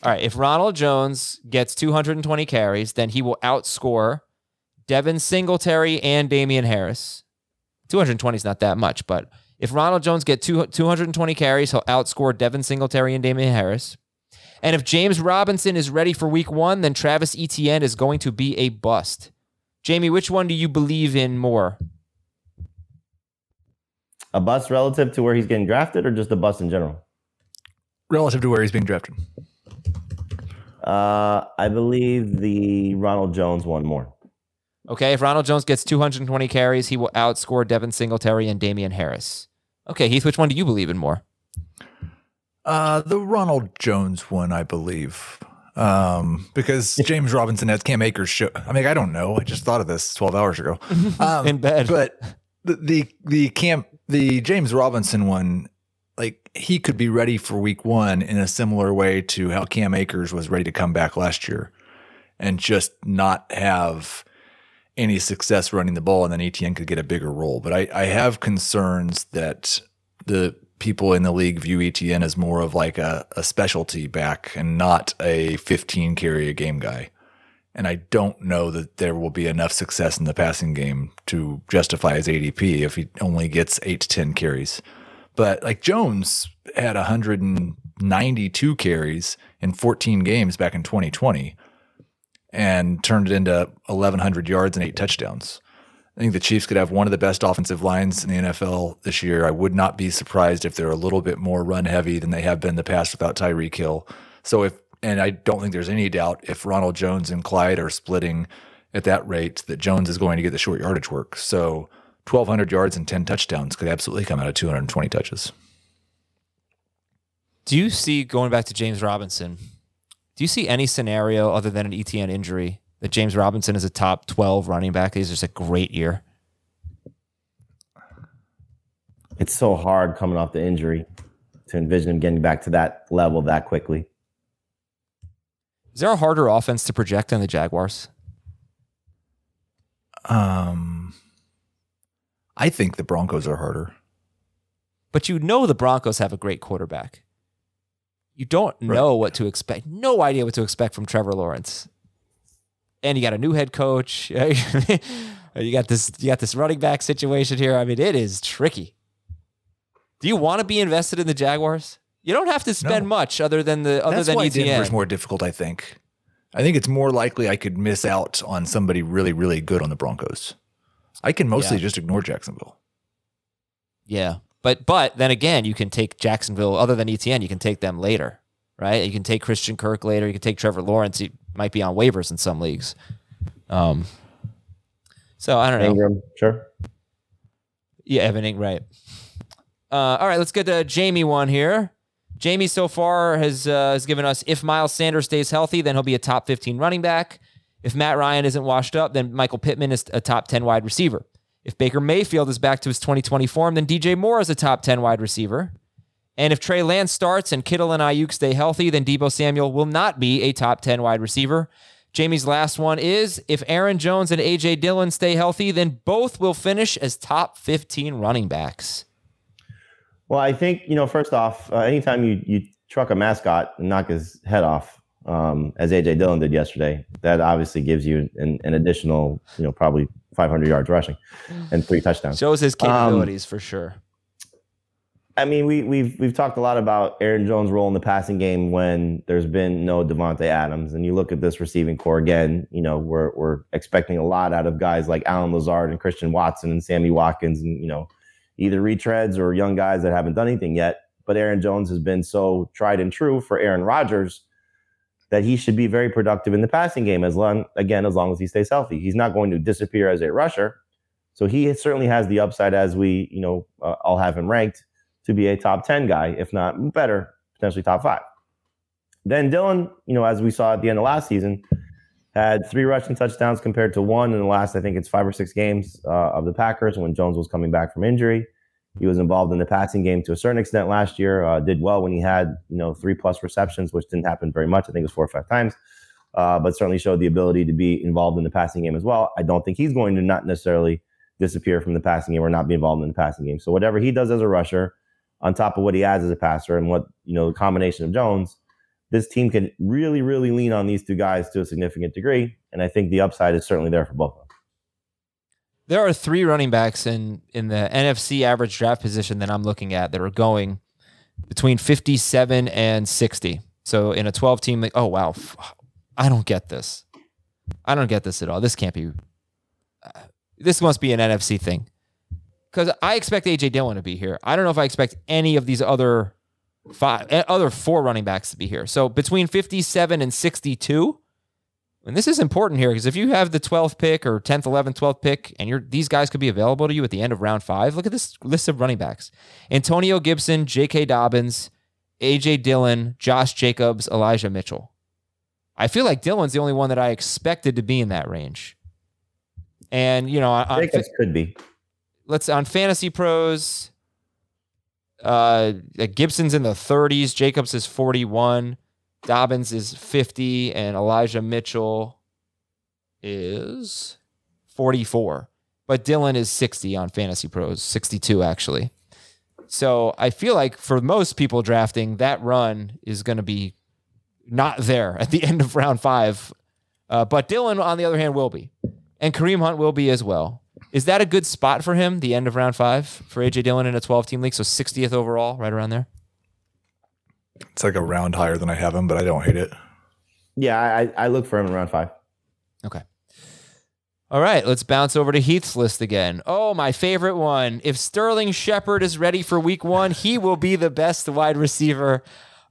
All right. If Ronald Jones gets 220 carries, then he will outscore Devin Singletary and Damien Harris. 220 is not that much, but if Ronald Jones gets two, 220 carries, he'll outscore Devin Singletary and Damien Harris. And if James Robinson is ready for week one, then Travis Etienne is going to be a bust. Jamie, which one do you believe in more? A bust relative to where he's getting drafted, or just a bust in general? Relative to where he's being drafted. Uh, I believe the Ronald Jones one more. Okay, if Ronald Jones gets 220 carries, he will outscore Devin Singletary and Damien Harris. Okay, Heath, which one do you believe in more? Uh, the Ronald Jones one, I believe. Um, because James Robinson has Cam Akers show. I mean, I don't know. I just thought of this 12 hours ago. Um, In bed. But the, the, the Cam, the James Robinson one, like he could be ready for week one in a similar way to how Cam Akers was ready to come back last year and just not have any success running the ball, and then Etienne could get a bigger role. But I, I have concerns that the people in the league view Etienne as more of like a, a specialty back and not a 15 carry a game guy. And I don't know that there will be enough success in the passing game to justify his ADP if he only gets eight to 10 carries. But like Jones had 192 carries in 14 games back in 2020 and turned it into 1,100 yards and eight touchdowns. I think the Chiefs could have one of the best offensive lines in the NFL this year. I would not be surprised if they're a little bit more run heavy than they have been in the past without Tyreek Hill. So if, and I don't think there's any doubt if Ronald Jones and Clyde are splitting at that rate, that Jones is going to get the short yardage work. So 1,200 yards and 10 touchdowns could absolutely come out of 220 touches. Do you see, going back to James Robinson, do you see any scenario other than an Etienne injury that James Robinson is a top 12 running back? He's just a great year. It's so hard coming off the injury to envision him getting back to that level that quickly. Is there a harder offense to project than the Jaguars? Um, I think the Broncos are harder. But you know the Broncos have a great quarterback. You don't know what to expect. No idea what to expect from Trevor Lawrence. And you got a new head coach. you got this you got this running back situation here. I mean, it is tricky. Do you want to be invested in the Jaguars? You don't have to spend No. much other than the other That's than why Etienne. Denver's more difficult, I think. I think it's more likely I could miss out on somebody really, really good on the Broncos. I can mostly Yeah. just ignore Jacksonville. Yeah. But but then again, you can take Jacksonville other than Etienne, you can take them later, right? You can take Christian Kirk later, you can take Trevor Lawrence, he might be on waivers in some leagues. Um so I don't know. Engram, sure. Yeah, Evan Ing, right. Uh, all right, let's get to Jamie one here. Jamie so far has uh, has given us if Miles Sanders stays healthy, then he'll be a top 15 running back. If Matt Ryan isn't washed up, then Michael Pittman is a top 10 wide receiver. If Baker Mayfield is back to his 2020 form, then DJ Moore is a top 10 wide receiver. And if Trey Lance starts and Kittle and Aiyuk stay healthy, then Deebo Samuel will not be a top 10 wide receiver. Jamie's last one is if Aaron Jones and AJ Dillon stay healthy, then both will finish as top 15 running backs. Well, I think you know. First off, uh, anytime you you truck a mascot and knock his head off, um, as AJ Dillon did yesterday, that obviously gives you an, an additional, you know, probably 500 yards rushing and three touchdowns. Shows his capabilities for sure. I mean, we, we've we've talked a lot about Aaron Jones' role in the passing game when there's been no Davante Adams, and you look at this receiving corps again. You know, we're we're expecting a lot out of guys like Allen Lazard and Christian Watson and Sammy Watkins, and you know, either retreads or young guys that haven't done anything yet. But Aaron Jones has been so tried and true for Aaron Rodgers that he should be very productive in the passing game as long again as long as he stays healthy. He's not going to disappear as a rusher, so he certainly has the upside as we you know uh, all have him ranked to be a top 10 guy, if not better, potentially top five. Then Dillon, you know, as we saw at the end of last season, had three rushing touchdowns compared to one in the last, I think it's five or six games uh, of the Packers when Jones was coming back from injury. He was involved in the passing game to a certain extent last year. Uh, did well when he had, you know, three plus receptions, which didn't happen very much. I think it was four or five times, uh, but certainly showed the ability to be involved in the passing game as well. I don't think he's going to not necessarily disappear from the passing game or not be involved in the passing game. So whatever he does as a rusher, on top of what he has as a passer and what you know the combination of Jones, this team can really, really lean on these two guys to a significant degree. And I think the upside is certainly there for both of them. There are three running backs in in the NFFC average draft position that I'm looking at that are going between 57 and 60. So in a 12 team, like, oh wow, I don't get this. I don't get this at all. This can't be. Uh, this must be an NFFC thing because I expect AJ Dillon to be here. I don't know if I expect any of these other five, eh, other four running backs to be here. So between 57 and 62, and this is important here because if you have the 12th pick or 10th, 11th, 12th pick, and you're these guys could be available to you at the end of round five. Look at this list of running backs: Antonio Gibson, J.K. Dobbins, AJ Dillon, Josh Jacobs, Elijah Mitchell. I feel like Dillon's the only one that I expected to be in that range. And you know, I, Jacobs could be let's on Fantasy Pros. Uh, Gibson's in the 30s. Jacobs is 41. Dobbins is 50, and Elijah Mitchell is 44. But Dillon is 60 on Fantasy Pros, 62 actually. So I feel like for most people drafting, that run is going to be not there at the end of round five. Uh, but Dillon, on the other hand, will be. And Kareem Hunt will be as well. Is that a good spot for him, the end of round five for AJ Dillon in a 12 team league? So 60th overall, right around there? It's like a round higher than I have him, but I don't hate it. Yeah, I, I look for him in round five. Okay. All right, let's bounce over to Heath's list again. Oh, my favorite one. If Sterling Shepard is ready for week one, he will be the best wide receiver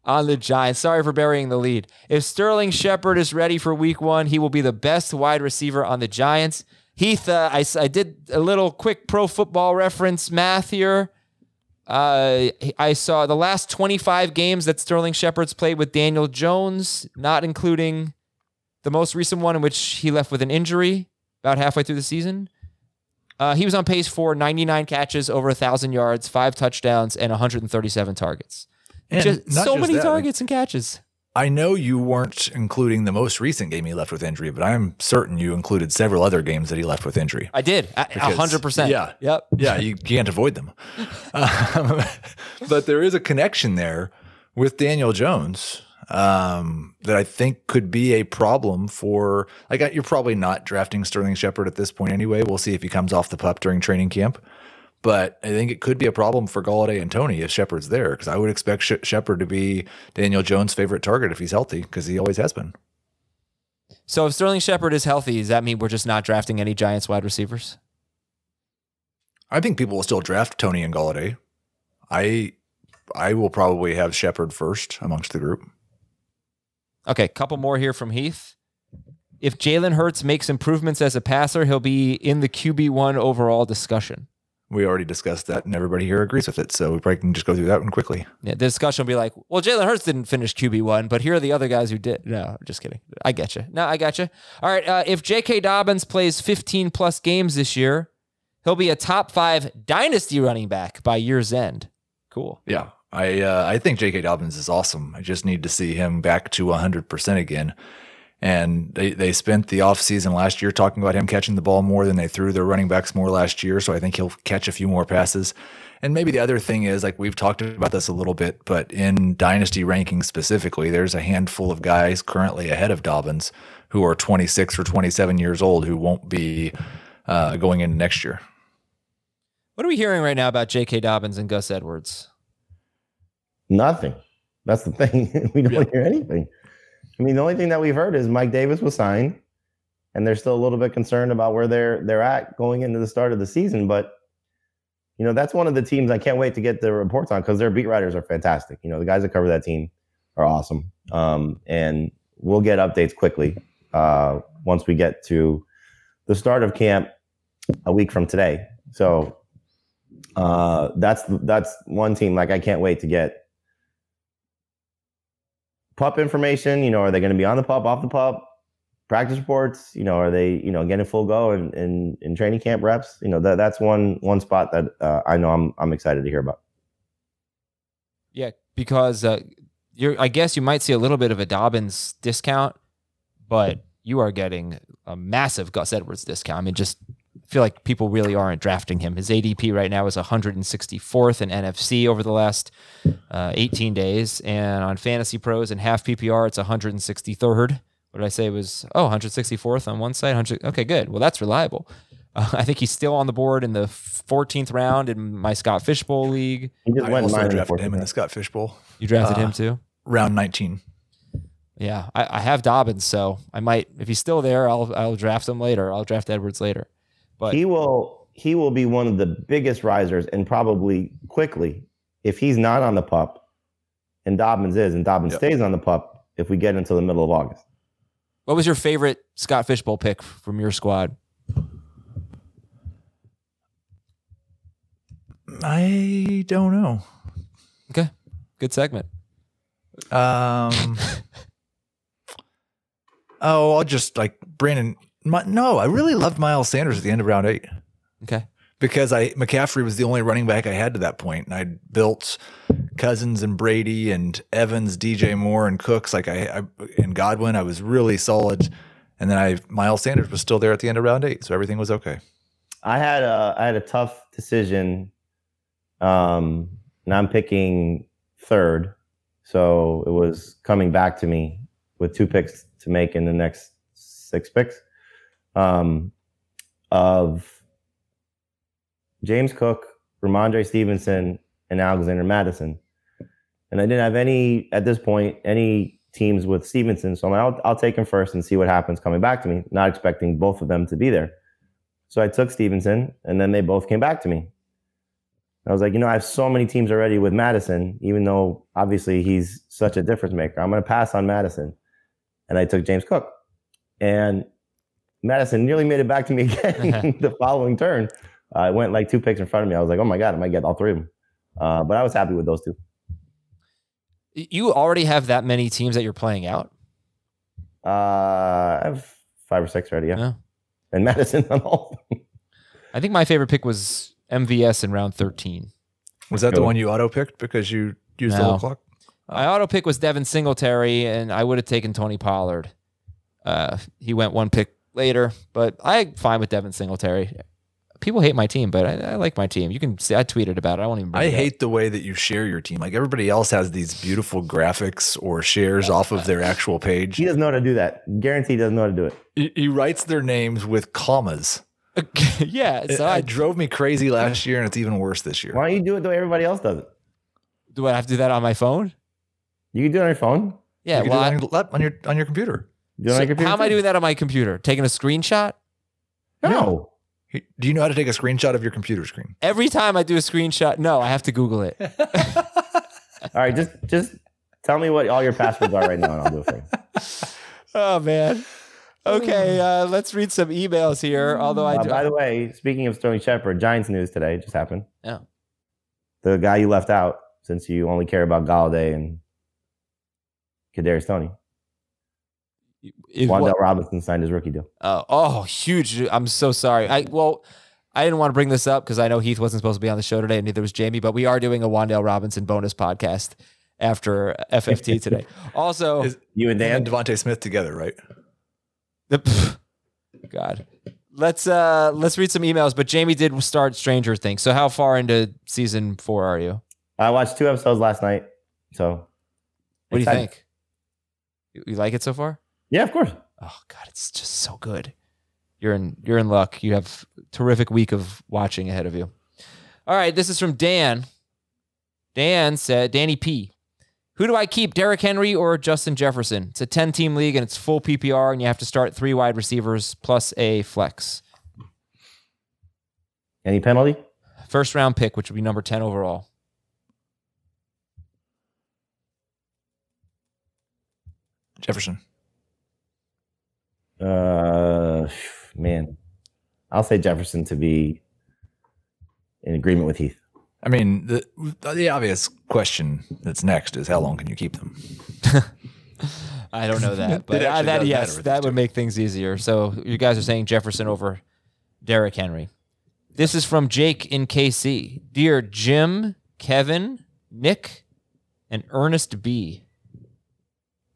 on the Giants. Sorry for burying the lead. If Sterling Shepard is ready for week one, he will be the best wide receiver on the Giants. Heath, uh, I, I did a little quick pro football reference math here. Uh, I saw the last 25 games that Sterling Shepard's played with Daniel Jones, not including the most recent one in which he left with an injury about halfway through the season. Uh, he was on pace for 99 catches, over 1,000 yards, five touchdowns, and 137 targets. And just so just many that, targets and catches. I know you weren't including the most recent game he left with injury, but I'm certain you included several other games that he left with injury. I did, a hundred percent. Yeah. Yep. Yeah, you can't avoid them. Um, but there is a connection there with Daniel Jones um, that I think could be a problem for. Like, you're probably not drafting Sterling Shepard at this point anyway. We'll see if he comes off the pup during training camp. But I think it could be a problem for Golladay and Toney if Shepard's there, because I would expect Sh- Shepard to be Daniel Jones' favorite target if he's healthy, because he always has been. So if Sterling Shepard is healthy, does that mean we're just not drafting any Giants wide receivers? I think people will still draft Toney and Golladay. I I will probably have Shepard first amongst the group. Okay, couple more here from Heath. If Jalen Hurts makes improvements as a passer, he'll be in the QB one overall discussion. We already discussed that, and everybody here agrees with it. So we probably can just go through that one quickly. Yeah, the discussion will be like, well, Jalen Hurts didn't finish QB one, but here are the other guys who did. No, just kidding. I get you. No, I got you. All right. Uh, if J.K. Dobbins plays 15 plus games this year, he'll be a top five dynasty running back by year's end. Cool. Yeah, I uh, I think J.K. Dobbins is awesome. I just need to see him back to 100 percent again. And they, they spent the offseason last year talking about him catching the ball more than they threw their running backs more last year. So I think he'll catch a few more passes. And maybe the other thing is like we've talked about this a little bit, but in dynasty rankings specifically, there's a handful of guys currently ahead of Dobbins who are 26 or 27 years old who won't be uh, going into next year. What are we hearing right now about J.K. Dobbins and Gus Edwards? Nothing. That's the thing. we don't hear anything. I mean, the only thing that we've heard is Mike Davis was signed, and they're still a little bit concerned about where they're they're at going into the start of the season. But you know, that's one of the teams I can't wait to get the reports on because their beat writers are fantastic. You know, the guys that cover that team are awesome, um, and we'll get updates quickly uh, once we get to the start of camp a week from today. So uh, that's that's one team like I can't wait to get pup information. You know, are they going to be on the pup, off the pup? Practice reports. You know, are they you know getting full go in in, in training camp reps? You know, that that's one one spot that uh, I know I'm I'm excited to hear about. Yeah, because uh, you're. I guess you might see a little bit of a Dobbins discount, but you are getting a massive Gus Edwards discount. I mean, just feel like people really aren't drafting him. His ADP right now is 164th in NFFC over the last uh, 18 days, and on Fantasy Pros and half PPR, it's 163rd. What did I say? It was oh 164th on one side. 100. Okay, good. Well, that's reliable. Uh, I think he's still on the board in the 14th round in my Scott Fishbowl league. He just I went also mine in the drafted him in the Scott Fish Bowl, You drafted Uh, him too. round 19. Yeah, I, I have Dobbins, so I might if he's still there, I'll I'll draft him later. I'll draft Edwards later. But he will he will be one of the biggest risers and probably quickly if he's not on the pup and Dobbins is and Dobbins Yep. stays on the pup if we get into the middle of August. what was your favorite Scott Fishbowl pick from your squad? I don't know. Okay, good segment. Um. oh, I'll just like Brandon. My, no, I really loved Miles Sanders at the end of round eight Okay, because I McCaffrey was the only running back I had to that point, and I built Cousins and Brady and Evans, DJ Moore and Cooks like I, I and Godwin. I was really solid, and then I Miles Sanders was still there at the end of round eight, so everything was okay. I had a I had a tough decision. Um, and I'm picking third, so it was coming back to me with two picks to make in the next six picks. Um, of James Cook, Rhamondre Stevenson, and Alexander Mattison, and I didn't have any at this point any teams with Stevenson, so I'm like, I'll I'll take him first and see what happens coming back to me. Not expecting both of them to be there. So I took Stevenson, and then they both came back to me. I was like, you know, I have so many teams already with Mattison, even though obviously he's such a difference maker. I'm going to pass on Mattison. And I took James Cook. And Mattison nearly made it back to me again the following turn. Uh, it went like two picks in front of me. I was like, oh my God, I might get all three of them. Uh, but I was happy with those two. you already have that many teams that you're playing out. Uh, I have five or six already, yeah. Yeah. And Mattison on all. I think my favorite pick was MVS in round 13. Was that the one you auto picked because you used the whole clock? My auto pick was Devin Singletary, and I would have taken Tony Pollard. Uh, he went one pick later, but I'm fine with Devin Singletary. People hate my team, but I, I like my team. You can see I tweeted about it. I won't even. Bring I it up. hate the way that you share your team. Like everybody else has these beautiful graphics or shares off of their actual page. He doesn't know how to do that. Guarantee he doesn't know how to do it. He, he writes their names with commas. yeah, It, I, it drove me crazy last year, and it's even worse this year. Why don't you do it the way everybody else does it? do I have to do that on my phone? You can do it on your phone. Yeah, you can well, do it on, your, on your on your computer. Do so your computer how am I doing that on my computer? Taking a screenshot? No. He- Do you know how to take a screenshot of your computer screen? Every time I do a screenshot, no, I have to Google it. All right, just just tell me what all your passwords are right now, and I'll do it for you. oh man. Okay, uh, let's read some emails here. Although I Uh, do, by the way, speaking of Sterling Shepard, Giants news today just happened. Yeah. The guy you left out, since you only care about Golladay and Kadarius Toney, is Wan'Dale what- Robinson signed his rookie deal. Oh, oh, huge! I'm so sorry. I well, I didn't want to bring this up because I know Heath wasn't supposed to be on the show today, and neither was Jamie. But we are doing a Wan'Dale Robinson bonus podcast after FFT today. Also, Is- You and Dan Dan, and DeVonta Smith together, right? the, God, let's uh let's read some emails. But Jamie did start Stranger Things. So how far into season four are you? I watched two episodes last night. So What do you excited. think? You, you like it so far? Yeah, of course. Oh God, it's just so good. You're in you're in luck. You have a terrific week of watching ahead of you. All right, this is from Dan. Dan said, Danny P. Who do I keep, Derrick Henry or Justin Jefferson? It's a 10 team league and it's full PPR, and you have to start three wide receivers plus a flex. Any penalty? First round pick, which would be number 10 overall. Jefferson. Uh, man, I'll say Jefferson to be in agreement with Heath. I mean, the the obvious question that's next is how long can you keep them? I don't know that, but It uh, that yes, that would two. make things easier. So you guys are saying Jefferson over Derrick Henry. This is from Jake in KC. Dear Jim, Kevin, Nick, and Earnest B.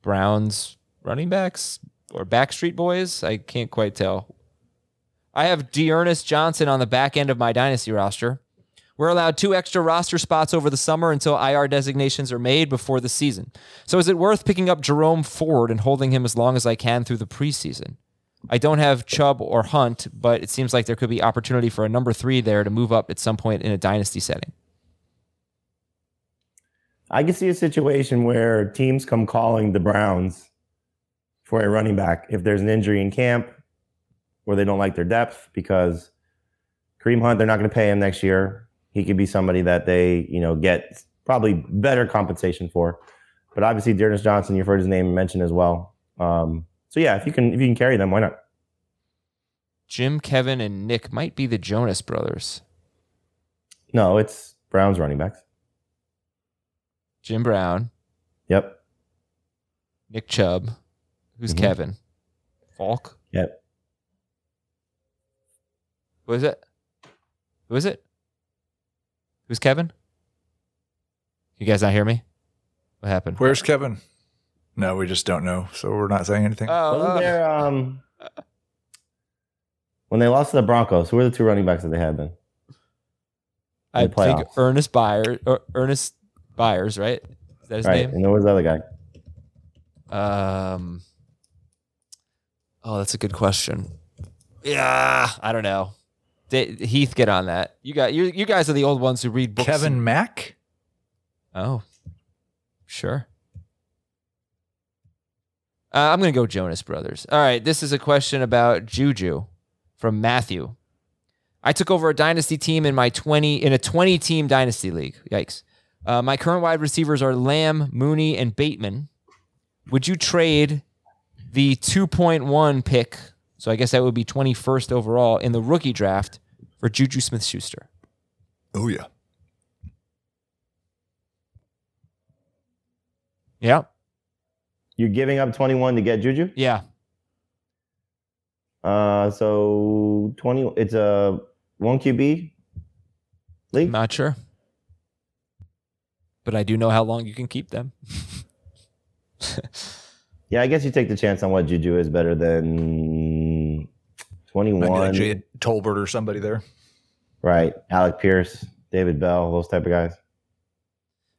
Browns running backs or Backstreet Boys? I can't quite tell. I have D'Ernest Johnson on the back end of my dynasty roster. We're allowed two extra roster spots over the summer until IR designations are made before the season. So is it worth picking up Jerome Ford and holding him as long as I can through the preseason? I don't have Chubb or Hunt, but it seems like there could be opportunity for a number three there to move up at some point in a dynasty setting. I can see a situation where teams come calling the Browns for a running back if there's an injury in camp or they don't like their depth because Kareem Hunt, they're not going to pay him next year. He could be somebody that they, you know, get probably better compensation for. But obviously, D'Ernest Johnson, you've heard his name mentioned as well. Um, so yeah, if you can, if you can carry them, why not? Jim, Kevin, and Nick might be the Jonas brothers. No, it's Browns running backs. Jim Brown, Yep. Nick Chubb. Who's Mhm. Kevin? Falk? Yep. Who is it? Who is it? Who's Kevin? You guys not hear me? What happened? Where's Kevin? No, we just don't know, so we're not saying anything. Oh, Wasn't uh, there um when they lost to the Broncos? Who were the two running backs that they had then? I the think. Earnest Byers, or Earnest Byers, right? Is that his right, name? and there was the other guy. Um. Oh, that's a good question. Yeah, I don't know. Da- Heath, get on that. You got you. You guys are the old ones who read books. Kevin and- Mack? oh, sure. Uh, I'm gonna go Jonas Brothers. All right, this is a question about Juju from Matthew. I took over a dynasty team in my 20 in a 20 team dynasty league. Yikes. Uh, my current wide receivers are Lamb, Mooney, and Bateman. Would you trade the 2.1 pick? So I guess that would be 21st overall in the rookie draft for Juju Smith Schuster. Oh yeah. Yeah. You're giving up 21 to get Juju? Yeah. Uh so 20 it's a 1 QB league? Not sure. But I do know how long you can keep them. Yeah, I guess you take the chance on what Juju is better than Maybe 21. like Jay Tolbert or somebody there. Right. Alec Pierce, David Bell, those type of guys.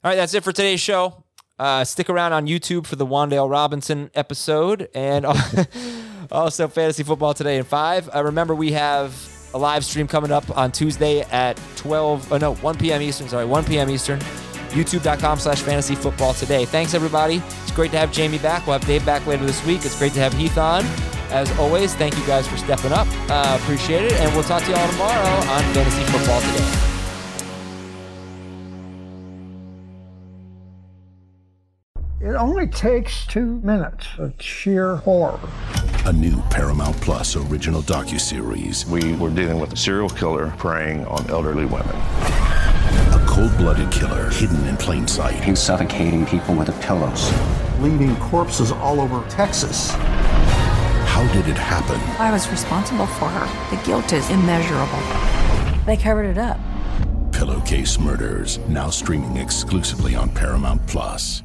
All right, that's it for today's show. Uh, stick around on YouTube for the Wan'Dale Robinson episode and also Fantasy Football Today in 5. Uh, remember, we have a live stream coming up on Tuesday at 12, oh no, 1 p.m. Eastern, sorry, 1 p.m. Eastern. YouTube.com slash fantasy football today. Thanks, everybody. It's great to have Jamie back. We'll have Dave back later this week. It's great to have Heath on. As always, thank you guys for stepping up. Uh, appreciate it. And we'll talk to you all tomorrow on Fantasy Football Today. It only takes two minutes of sheer horror. A new Paramount Plus original docuseries. We were dealing with a serial killer preying on elderly women. A cold-blooded killer hidden in plain sight. He's suffocating people with the pillows. Leaving corpses all over Texas. How did it happen? I was responsible for her. The guilt is immeasurable. They covered it up. Pillowcase Murders, now streaming exclusively on Paramount Plus.